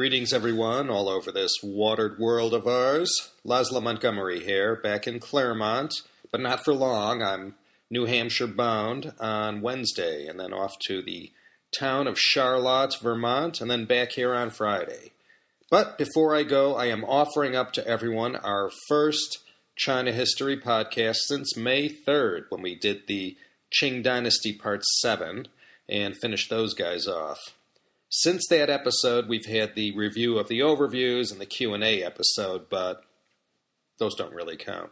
Greetings, everyone, all over this watered world of ours. Laszlo Montgomery here, back in Claremont, but not for long. I'm New Hampshire bound on Wednesday, and then off to the town of Charlotte, Vermont, and then back here on Friday. But before I go, I am offering up to everyone our first China History podcast since May 3rd, when we did the Qing Dynasty Part 7 and finished those guys off. Since that episode, we've had the review of the overviews and the Q&A episode, but those don't really count.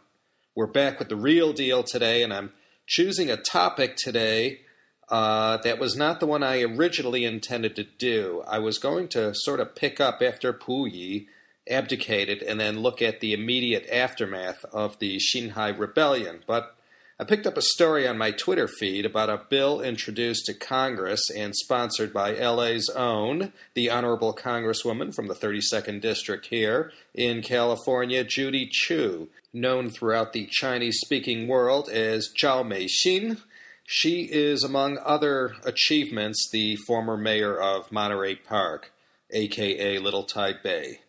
We're back with the real deal today, and I'm choosing a topic today uh, that was not the one I originally intended to do. I was going to sort of pick up after Puyi abdicated and then look at the immediate aftermath of the Xinhai Rebellion, but I picked up a story on my Twitter feed about a bill introduced to Congress and sponsored by LA's own, the Honorable Congresswoman from the 32nd District here in California, Judy Chu, known throughout the Chinese speaking world as Zhao Meixin. She is, among other achievements, the former mayor of Monterey Park, aka Little Taipei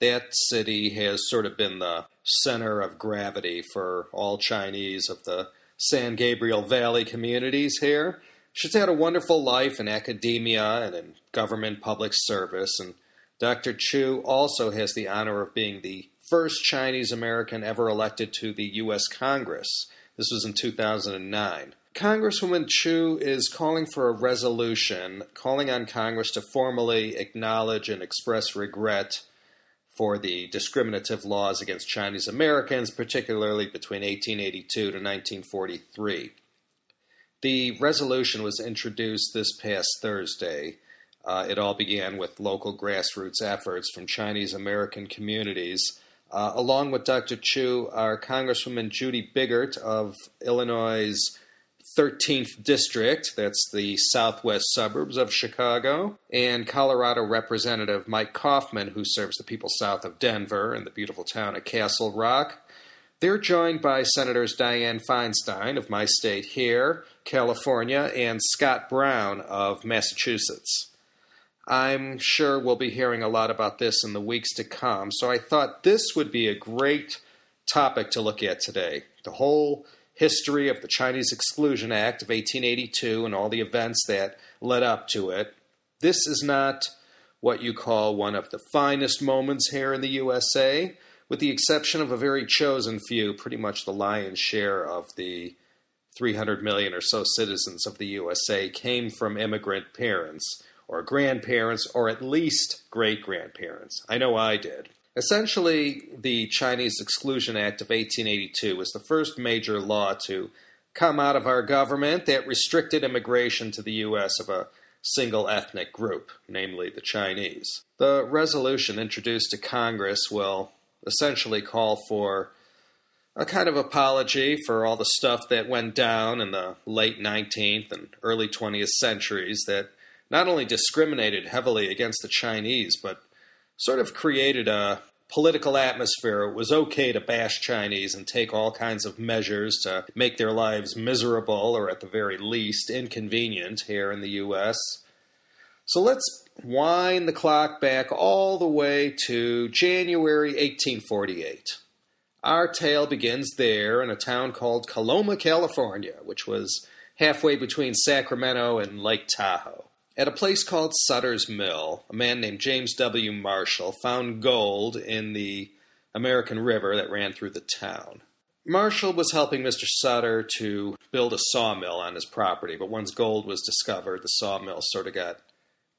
that city has sort of been the center of gravity for all Chinese of the San Gabriel Valley communities here. She's had a wonderful life in academia and in government public service, and Dr. Chu also has the honor of being the first Chinese American ever elected to the U.S. Congress. This was in 2009. Congresswoman Chu is calling for a resolution calling on Congress to formally acknowledge and express regret for the discriminative laws against Chinese Americans, particularly between 1882 to 1943. The resolution was introduced this past Thursday. Uh, it all began with local grassroots efforts from Chinese American communities. Uh, along with Dr. Chu, our Congresswoman Judy Biggert of Illinois' 13th District, that's the southwest suburbs of Chicago, and Colorado Representative Mike Coffman, who serves the people south of Denver in the beautiful town of Castle Rock. They're joined by Senators Dianne Feinstein of my state here, California, and Scott Brown of Massachusetts. I'm sure we'll be hearing a lot about this in the weeks to come, so I thought this would be a great topic to look at today. The whole history of the Chinese Exclusion Act of 1882 and all the events that led up to it. This is not what you call one of the finest moments here in the USA, with the exception of a very chosen few, pretty much the lion's share of the 300 million or so citizens of the USA came from immigrant parents, or grandparents, or at least great grandparents. I know I did. Essentially, the Chinese Exclusion Act of 1882 was the first major law to come out of our government that restricted immigration to the U.S. of a single ethnic group, namely the Chinese. The resolution introduced to Congress will essentially call for a kind of apology for all the stuff that went down in the late 19th and early 20th centuries that not only discriminated heavily against the Chinese, but sort of created a political atmosphere. It was okay to bash Chinese and take all kinds of measures to make their lives miserable or at the very least inconvenient here in the U.S. So let's wind the clock back all the way to January 1848. Our tale begins there in a town called Coloma, California, which was halfway between Sacramento and Lake Tahoe. At a place called Sutter's Mill, a man named James W. Marshall found gold in the American River that ran through the town. Marshall was helping Mr. Sutter to build a sawmill on his property, but once gold was discovered, the sawmill sort of got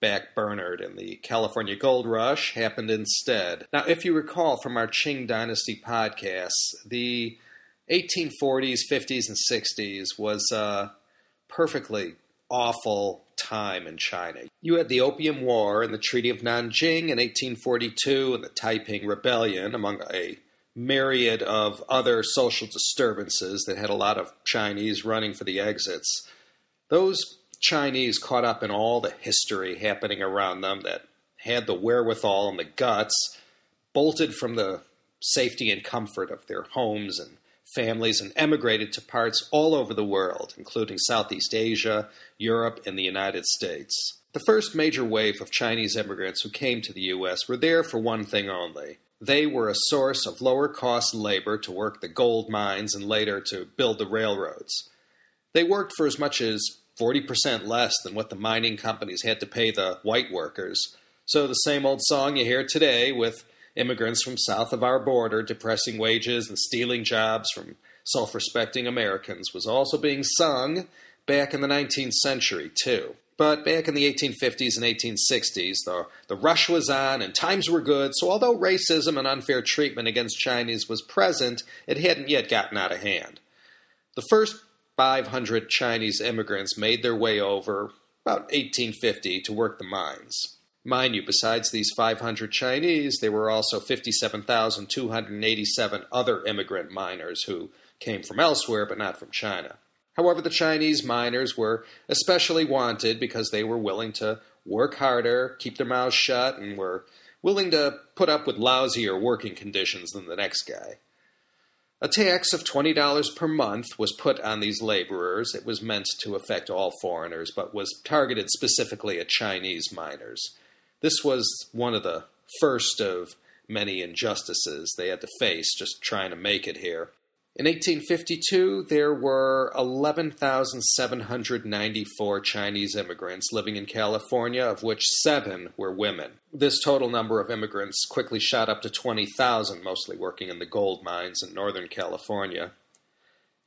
backburnered, and the California Gold Rush happened instead. Now, if you recall from our Qing Dynasty podcasts, the 1840s, 50s, and 60s was a perfectly awful time in China. You had the Opium War and the Treaty of Nanjing in 1842 and the Taiping Rebellion, among a myriad of other social disturbances that had a lot of Chinese running for the exits. Those Chinese caught up in all the history happening around them that had the wherewithal and the guts, bolted from the safety and comfort of their homes and families and emigrated to parts all over the world, including Southeast Asia, Europe, and the United States. The first major wave of Chinese immigrants who came to the U.S. were there for one thing only. They were a source of lower cost labor to work the gold mines and later to build the railroads. They worked for as much as 40% less than what the mining companies had to pay the white workers. So the same old song you hear today with immigrants from south of our border depressing wages and stealing jobs from self respecting Americans was also being sung back in the 19th century, too. But back in the 1850s and 1860s, the, the rush was on and times were good, so although racism and unfair treatment against Chinese was present, it hadn't yet gotten out of hand. The first 500 Chinese immigrants made their way over about 1850 to work the mines. Mind you, besides these 500 Chinese, there were also 57,287 other immigrant miners who came from elsewhere but not from China. However, the Chinese miners were especially wanted because they were willing to work harder, keep their mouths shut, and were willing to put up with lousier working conditions than the next guy. A tax of $20 per month was put on these laborers. It was meant to affect all foreigners, but was targeted specifically at Chinese miners. This was one of the first of many injustices they had to face just trying to make it here. In 1852, there were 11,794 Chinese immigrants living in California, of which seven were women. This total number of immigrants quickly shot up to 20,000, mostly working in the gold mines in Northern California.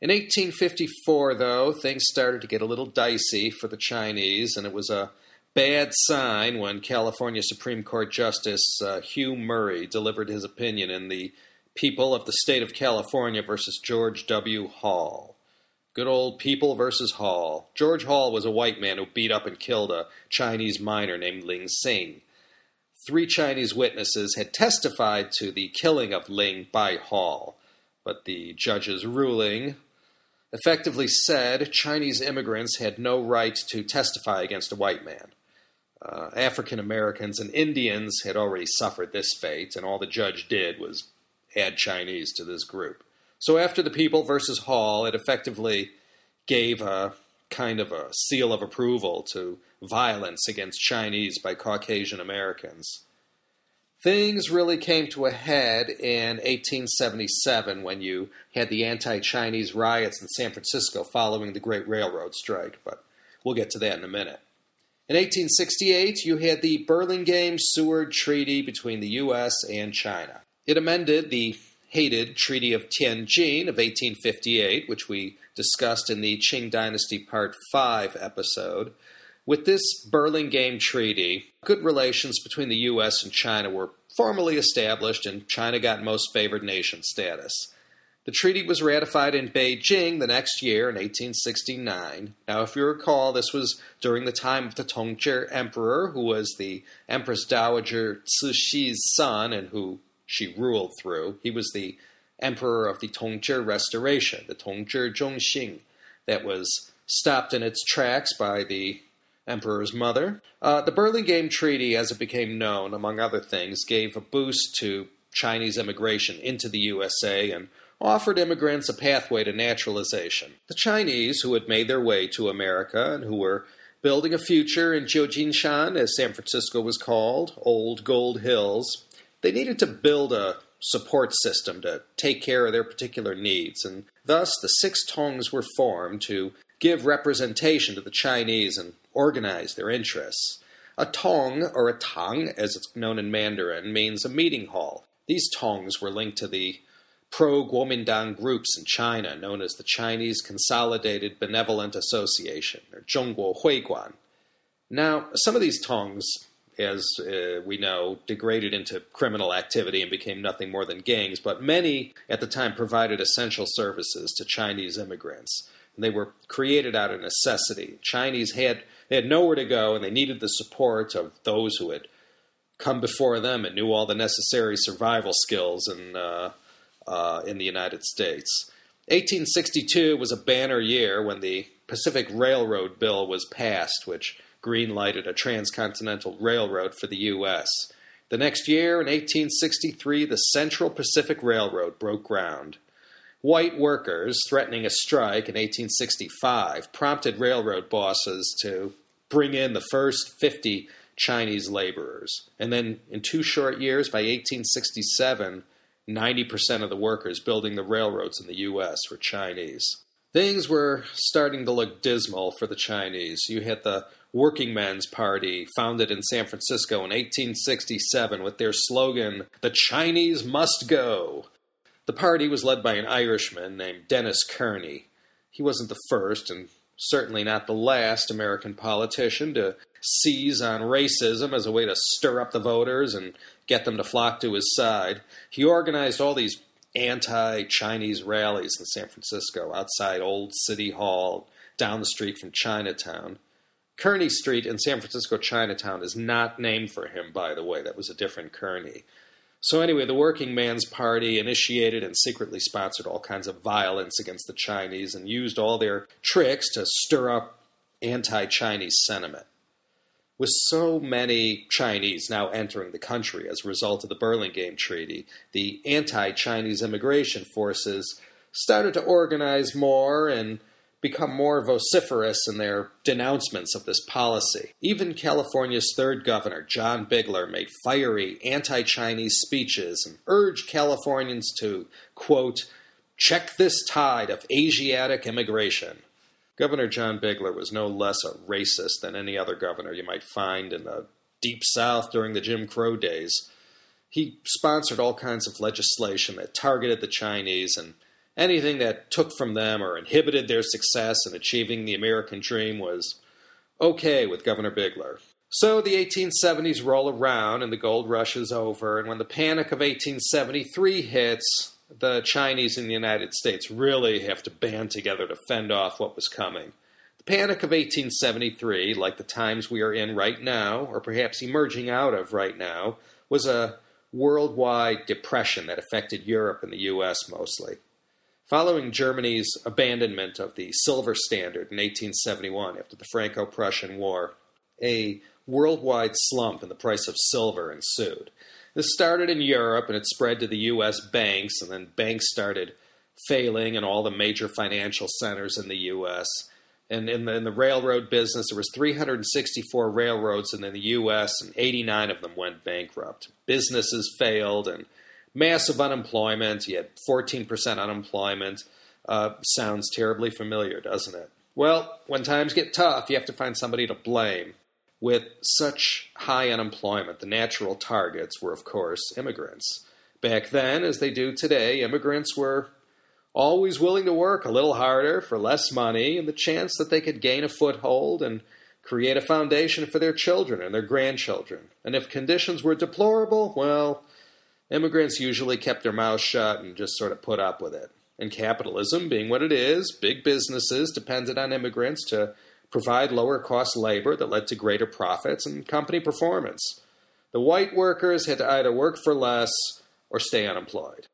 In 1854, though, things started to get a little dicey for the Chinese, and it was a bad sign when California Supreme Court Justice uh, Hugh Murray delivered his opinion in the People of the State of California versus George W. Hall. Good old People versus Hall. George Hall was a white man who beat up and killed a Chinese miner named Ling Sing. Three Chinese witnesses had testified to the killing of Ling by Hall, but the judge's ruling effectively said Chinese immigrants had no right to testify against a white man. Uh, African Americans and Indians had already suffered this fate, and all the judge did was add Chinese to this group. So after the People versus Hall, it effectively gave a kind of a seal of approval to violence against Chinese by Caucasian Americans. Things really came to a head in 1877 when you had the anti Chinese riots in San Francisco following the Great Railroad Strike, but we'll get to that in a minute. In 1868, you had the Burlingame Seward Treaty between the U.S. and China. It amended the hated Treaty of Tianjin of 1858, which we discussed in the Qing Dynasty Part 5 episode. With this Burlingame Treaty, good relations between the U.S. and China were formally established, and China got most favored nation status. The treaty was ratified in Beijing the next year in 1869. Now, if you recall, this was during the time of the Tongzhi Emperor, who was the Empress Dowager Cixi's son and who she ruled through. He was the emperor of the Tongzhi Restoration, the Tongzhi Zhongxing, that was stopped in its tracks by the emperor's mother. Uh, the Burlingame Treaty, as it became known, among other things, gave a boost to Chinese immigration into the USA and offered immigrants a pathway to naturalization. The Chinese, who had made their way to America and who were building a future in Jiujinshan, as San Francisco was called, Old Gold Hills, they needed to build a support system to take care of their particular needs, and thus the six tongs were formed to give representation to the Chinese and organize their interests. A tong, or a tang, as it's known in Mandarin, means a meeting hall. These tongs were linked to the pro Kuomintang groups in China known as the Chinese Consolidated Benevolent Association, or Zhongguo Huiguan. Now, some of these tongs, as uh, we know, degraded into criminal activity and became nothing more than gangs, but many at the time provided essential services to Chinese immigrants. And they were created out of necessity. Chinese had, they had nowhere to go, and they needed the support of those who had come before them and knew all the necessary survival skills and uh, uh, in the United States. 1862 was a banner year when the Pacific Railroad Bill was passed, which greenlighted a transcontinental railroad for the U.S. The next year, in 1863, the Central Pacific Railroad broke ground. White workers threatening a strike in 1865 prompted railroad bosses to bring in the first 50 Chinese laborers. And then in two short years, by 1867, 90% of the workers building the railroads in the U.S. were Chinese. Things were starting to look dismal for the Chinese. You had the Working Men's Party, founded in San Francisco in 1867 with their slogan, The Chinese Must Go. The party was led by an Irishman named Dennis Kearney. He wasn't the first and certainly not the last American politician to seize on racism as a way to stir up the voters and get them to flock to his side. He organized all these anti Chinese rallies in San Francisco outside Old City Hall, down the street from Chinatown. Kearney Street in San Francisco Chinatown is not named for him, by the way. That was a different Kearney. So, anyway, the Working Man's Party initiated and secretly sponsored all kinds of violence against the Chinese and used all their tricks to stir up anti Chinese sentiment. With so many Chinese now entering the country as a result of the Burlingame Treaty, the anti Chinese immigration forces started to organize more and become more vociferous in their denouncements of this policy. Even California's third governor, John Bigler, made fiery anti Chinese speeches and urged Californians to, quote, check this tide of Asiatic immigration. Governor John Bigler was no less a racist than any other governor you might find in the Deep South during the Jim Crow days. He sponsored all kinds of legislation that targeted the Chinese and anything that took from them or inhibited their success in achieving the American dream was okay with Governor Bigler. So the 1870s roll around and the gold rush is over, and when the panic of 1873 hits, the Chinese in the United States really have to band together to fend off what was coming. The panic of 1873, like the times we are in right now, or perhaps emerging out of right now, was a worldwide depression that affected Europe and the US mostly. Following Germany's abandonment of the silver standard in 1871 after the Franco Prussian War, a worldwide slump in the price of silver ensued. This started in Europe and it spread to the U.S. banks, and then banks started failing in all the major financial centers in the U.S. And in the, in the railroad business, there was 364 railroads in the U.S. and 89 of them went bankrupt. Businesses failed, and massive unemployment. You had 14% unemployment. Uh, sounds terribly familiar, doesn't it? Well, when times get tough, you have to find somebody to blame. With such high unemployment, the natural targets were, of course, immigrants. Back then, as they do today, immigrants were always willing to work a little harder for less money and the chance that they could gain a foothold and create a foundation for their children and their grandchildren. And if conditions were deplorable, well, immigrants usually kept their mouths shut and just sort of put up with it. And capitalism, being what it is, big businesses depended on immigrants to provide lower cost labor that led to greater profits and company performance. The white workers had to either work for less or stay unemployed.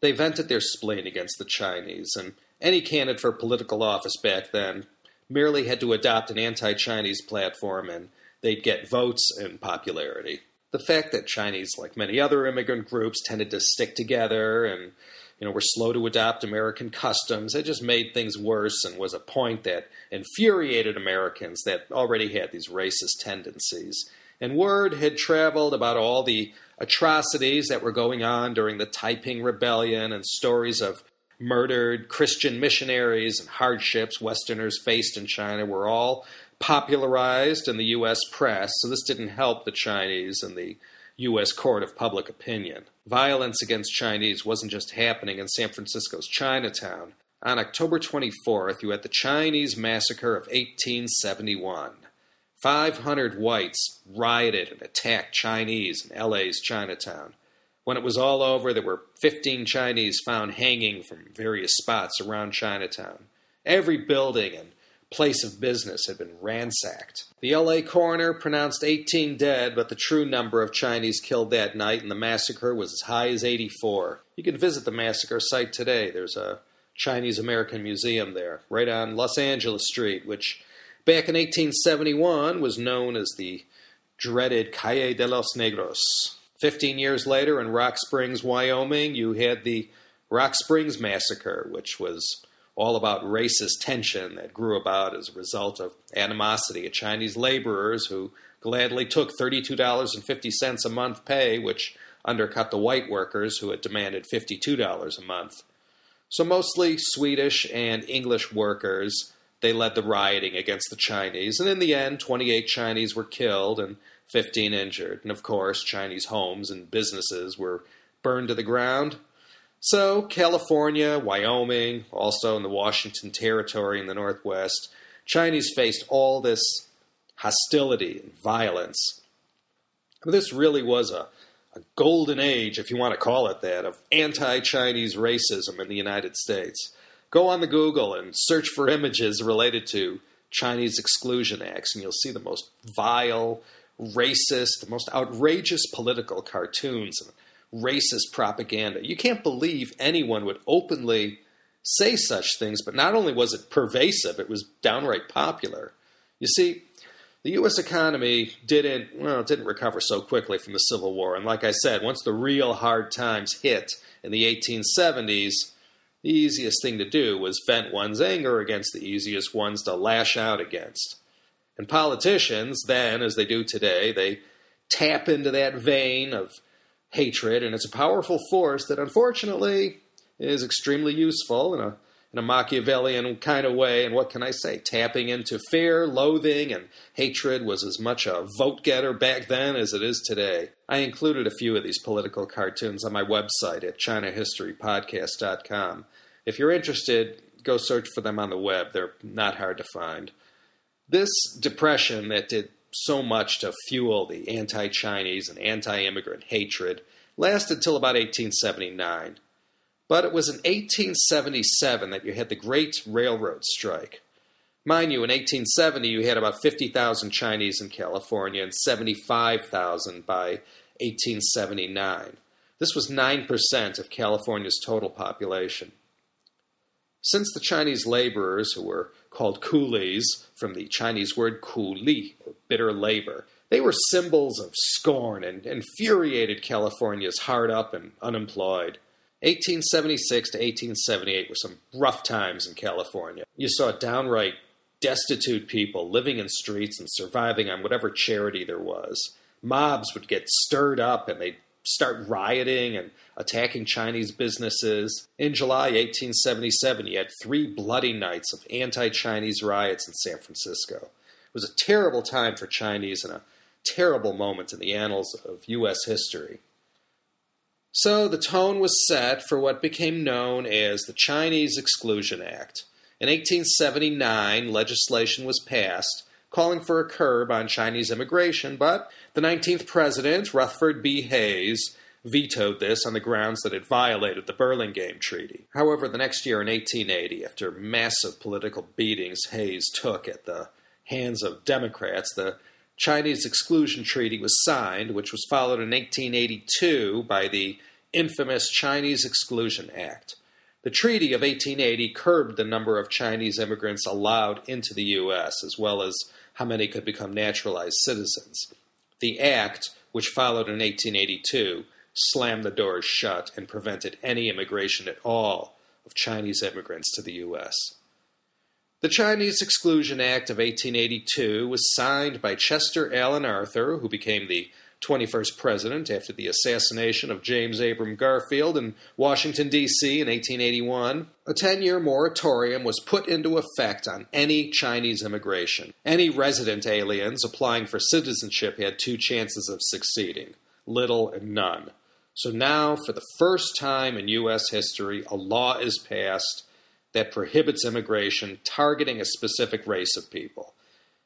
They vented their spleen against the Chinese, and any candidate for political office back then merely had to adopt an anti Chinese platform and they'd get votes and popularity the fact that Chinese, like many other immigrant groups, tended to stick together and you know were slow to adopt American customs, it just made things worse and was a point that infuriated Americans that already had these racist tendencies. And word had traveled about all the atrocities that were going on during the Taiping Rebellion and stories of murdered Christian missionaries and hardships Westerners faced in China were all popularized in the U.S. press, so this didn't help the Chinese in the U.S. court of public opinion. Violence against Chinese wasn't just happening in San Francisco's Chinatown. On October 24th, you had the Chinese Massacre of 1871. 500 whites rioted and attacked Chinese in LA's Chinatown. When it was all over, there were 15 Chinese found hanging from various spots around Chinatown. Every building and place of business had been ransacked. The LA coroner pronounced 18 dead, but the true number of Chinese killed that night in the massacre was as high as 84. You can visit the massacre site today. There's a Chinese American museum there, right on Los Angeles Street, which back in 1871 was known as the dreaded Calle de los Negros. Fifteen years later, in Rock Springs, Wyoming, you had the Rock Springs Massacre, which was all about racist tension that grew about as a result of animosity at Chinese laborers who gladly took $32.50 a month pay, which undercut the white workers who had demanded $52 a month. So mostly Swedish and English workers, they led the rioting against the Chinese, and in the end, 28 Chinese were killed and 15 injured. And of course, Chinese homes and businesses were burned to the ground. So, California, Wyoming, also in the Washington Territory in the Northwest, Chinese faced all this hostility and violence. This really was a a golden age, if you want to call it that, of anti Chinese racism in the United States. Go on the Google and search for images related to Chinese exclusion acts, and you'll see the most vile, racist, the most outrageous political cartoons and racist propaganda. You can't believe anyone would openly say such things, but not only was it pervasive, it was downright popular. You see, the U.S. economy didn't well didn't recover so quickly from the Civil War, and like I said, once the real hard times hit in the 1870s, the easiest thing to do was vent one's anger against the easiest ones to lash out against. And politicians, then, as they do today, they tap into that vein of hatred, and it's a powerful force that unfortunately is extremely useful in a in a Machiavellian kind of way. And what can I say? Tapping into fear, loathing, and hatred was as much a vote getter back then as it is today. I included a few of these political cartoons on my website at ChinaHistoryPodcast.com. If you're interested, go search for them on the web. They're not hard to find. This depression that did so much to fuel the anti Chinese and anti immigrant hatred lasted till about 1879. But it was in 1877 that you had the Great Railroad Strike. Mind you, in 1870 you had about 50,000 Chinese in California and 75,000 by 1879. This was 9% of California's total population. Since the Chinese laborers, who were called coolies from the Chinese word kuli, or bitter labor, they were symbols of scorn and infuriated California's hard up and unemployed. 1876 to 1878 were some rough times in California. You saw downright destitute people living in streets and surviving on whatever charity there was. Mobs would get stirred up and they'd start rioting and attacking Chinese businesses. In July 1877, you had three bloody nights of anti Chinese riots in San Francisco. It was a terrible time for Chinese and a terrible moment in the annals of U.S. history. So the tone was set for what became known as the Chinese Exclusion Act. In 1879, legislation was passed calling for a curb on Chinese immigration, but the 19th president, Rutherford B. Hayes, vetoed this on the grounds that it violated the Burlingame Treaty. However, the next year in 1880, after massive political beatings Hayes took at the hands of Democrats, the Chinese Exclusion Treaty was signed, which was followed in 1882 by the infamous Chinese Exclusion Act. The Treaty of 1880 curbed the number of Chinese immigrants allowed into the U.S., as well as how many could become naturalized citizens. The Act, which followed in 1882, slammed the doors shut and prevented any immigration at all of Chinese immigrants to the U.S. The Chinese Exclusion Act of 1882 was signed by Chester Alan Arthur, who became the 21st president after the assassination of James Abram Garfield in Washington, D.C. in 1881. A 10 year moratorium was put into effect on any Chinese immigration. Any resident aliens applying for citizenship had two chances of succeeding little and none. So now, for the first time in U.S. history, a law is passed that prohibits immigration targeting a specific race of people.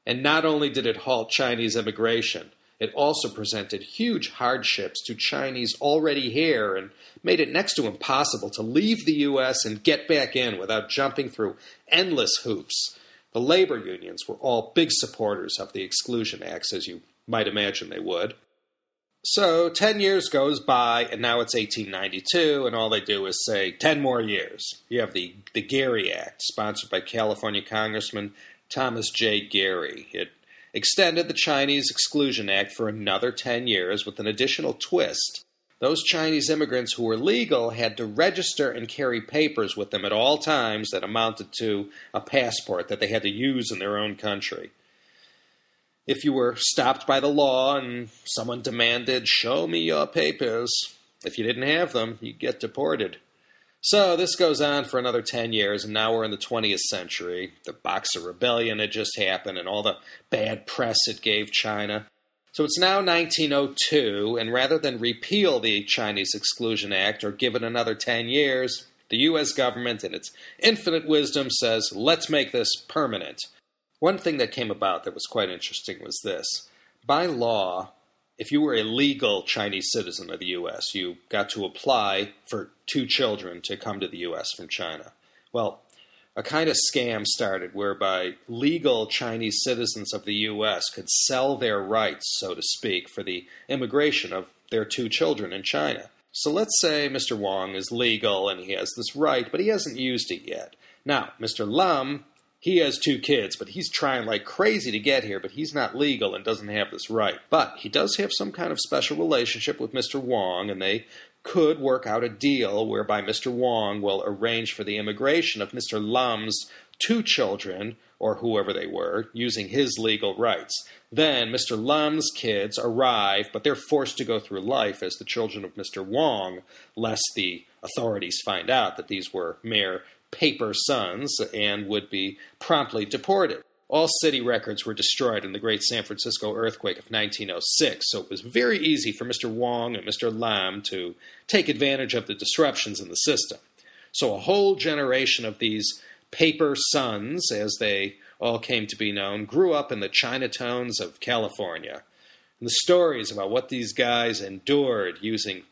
And not only did it halt Chinese immigration, it also presented huge hardships to Chinese already here and made it next to impossible to leave the U.S. and get back in without jumping through endless hoops. The labor unions were all big supporters of the Exclusion Acts, as you might imagine they would. So, 10 years goes by, and now it's 1892, and all they do is say 10 more years. You have the, the Geary Act, sponsored by California Congressman Thomas J. Geary. It extended the Chinese Exclusion Act for another 10 years with an additional twist. those Chinese immigrants who were legal had to register and carry papers with them at all times that amounted to a passport that they had to use in their own country. If you were stopped by the law and someone demanded, Show me your papers, if you didn't have them, you'd get deported. So this goes on for another 10 years, and now we're in the 20th century. The Boxer Rebellion had just happened, and all the bad press it gave China. So it's now 1902, and rather than repeal the Chinese Exclusion Act or give it another 10 years, the U.S. government, in its infinite wisdom, says, let's make this permanent. One thing that came about that was quite interesting was this. By law, if you were a legal Chinese citizen of the U.S., you got to apply for two children to come to the U.S. from China. Well, a kind of scam started whereby legal Chinese citizens of the U.S. could sell their rights, so to speak, for the immigration of their two children in China. So let's say Mr. Wong is legal and he has this right, but he hasn't used it yet. Now, Mr. Lam, he has two kids, but he's trying like crazy to get here, but he's not legal and doesn't have this right. But he does have some kind of special relationship with Mr. Wong, and they could work out a deal whereby Mr. Wong will arrange for the immigration of Mr. Lam's two children, or whoever they were, using his legal rights. Then Mr. Lam's kids arrive, but they're forced to go through life as the children of Mr. Wong, lest the authorities find out that these were mere paper sons and would be promptly deported. All city records were destroyed in the Great San Francisco earthquake of 1906, so it was very easy for Mr. Wong and Mr. Lam to take advantage of the disruptions in the system. So a whole generation of these paper sons, as they all came to be known, grew up in the Chinatowns of California. And the stories about what these guys endured using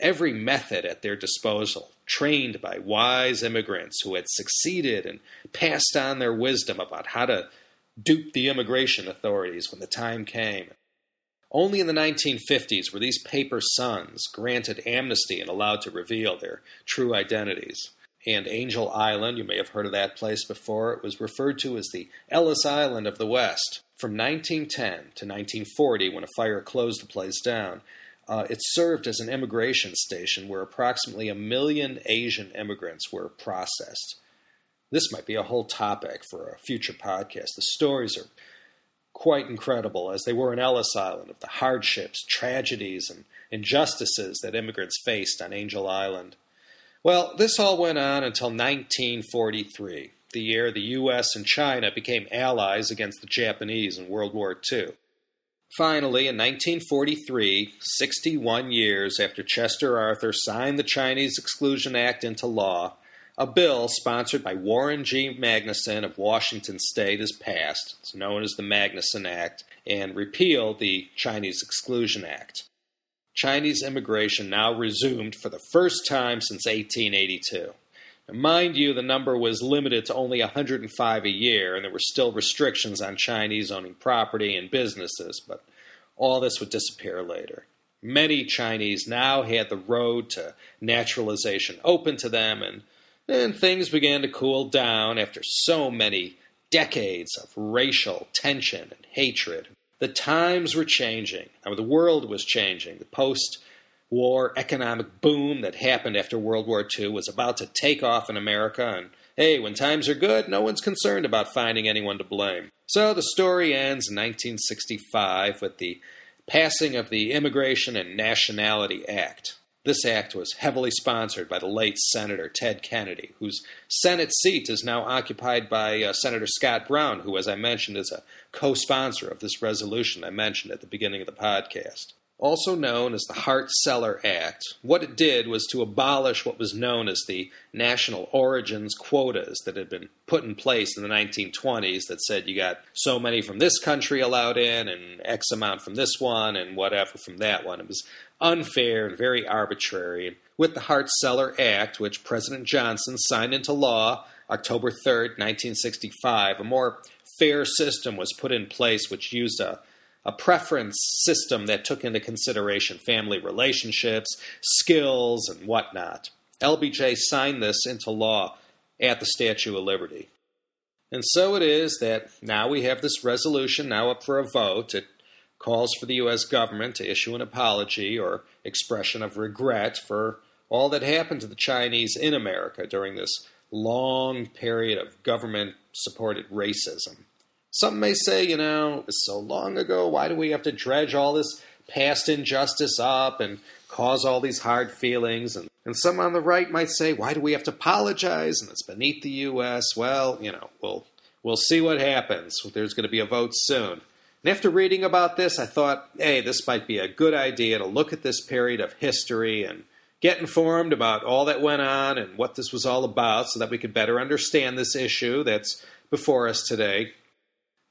every method at their disposal, trained by wise immigrants who had succeeded and passed on their wisdom about how to dupe the immigration authorities when the time came. Only in the 1950s were these paper sons granted amnesty and allowed to reveal their true identities. And Angel Island, you may have heard of that place before, it was referred to as the Ellis Island of the West. From 1910 to 1940, when a fire closed the place down, uh, it served as an immigration station where approximately a million Asian immigrants were processed. This might be a whole topic for a future podcast. The stories are quite incredible, as they were in Ellis Island, of the hardships, tragedies, and injustices that immigrants faced on Angel Island. Well, this all went on until 1943, the year the U.S. and China became allies against the Japanese in World War II. Finally, in 1943, 61 years after Chester Arthur signed the Chinese Exclusion Act into law, a bill sponsored by Warren G. Magnuson of Washington State is passed. It's known as the Magnuson Act and repealed the Chinese Exclusion Act. Chinese immigration now resumed for the first time since 1882. Mind you, the number was limited to only 105 a year, and there were still restrictions on Chinese owning property and businesses, but all this would disappear later. Many Chinese now had the road to naturalization open to them, and and things began to cool down after so many decades of racial tension and hatred. The times were changing. I mean, the world was changing. The post war economic boom that happened after World War II was about to take off in America, and hey, when times are good, no one's concerned about finding anyone to blame. So the story ends in 1965 with the passing of the Immigration and Nationality Act. This act was heavily sponsored by the late Senator Ted Kennedy, whose Senate seat is now occupied by uh, Senator Scott Brown, who, as I mentioned, is a co sponsor of this resolution I mentioned at the beginning of the podcast also known as the Hart Celler Act. What it did was to abolish what was known as the national origins quotas that had been put in place in the 1920s that said you got so many from this country allowed in and X amount from this one and whatever from that one. It was unfair and very arbitrary. With the Hart Celler Act, which President Johnson signed into law October 3rd, 1965, a more fair system was put in place which used a a preference system that took into consideration family relationships, skills, and whatnot. LBJ signed this into law at the Statue of Liberty. And so it is that now we have this resolution now up for a vote. It calls for the U.S. government to issue an apology or expression of regret for all that happened to the Chinese in America during this long period of government supported racism. Some may say, you know, it was so long ago, why do we have to dredge all this past injustice up and cause all these hard feelings? And, and some on the right might say, why do we have to apologize? And it's beneath the U.S. Well, you know, we'll, we'll see what happens. There's going to be a vote soon. And after reading about this, I thought, hey, this might be a good idea to look at this period of history and get informed about all that went on and what this was all about so that we could better understand this issue that's before us today.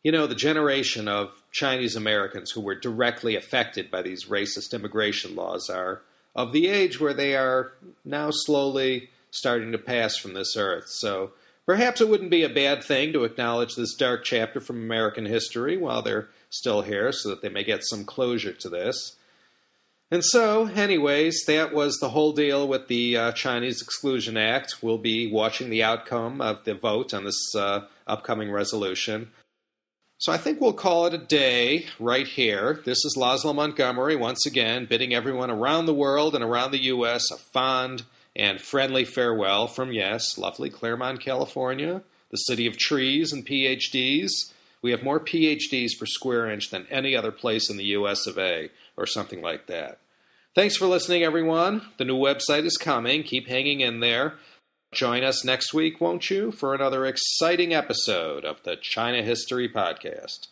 You know, the generation of Chinese Americans who were directly affected by these racist immigration laws are of the age where they are now slowly starting to pass from this earth. So perhaps it wouldn't be a bad thing to acknowledge this dark chapter from American history while they're still here so that they may get some closure to this. And so, anyways, that was the whole deal with the uh, Chinese Exclusion Act. We'll be watching the outcome of the vote on this uh, upcoming resolution. So I think we'll call it a day right here. This is Laszlo Montgomery once again bidding everyone around the world and around the U.S. a fond and friendly farewell from, yes, lovely Claremont, California, the city of trees and PhDs. We have more PhDs per square inch than any other place in the U.S. of A, or something like that. Thanks for listening, everyone. The new website is coming. Keep hanging in there. Join us next week, won't you, for another exciting episode of the China History Podcast.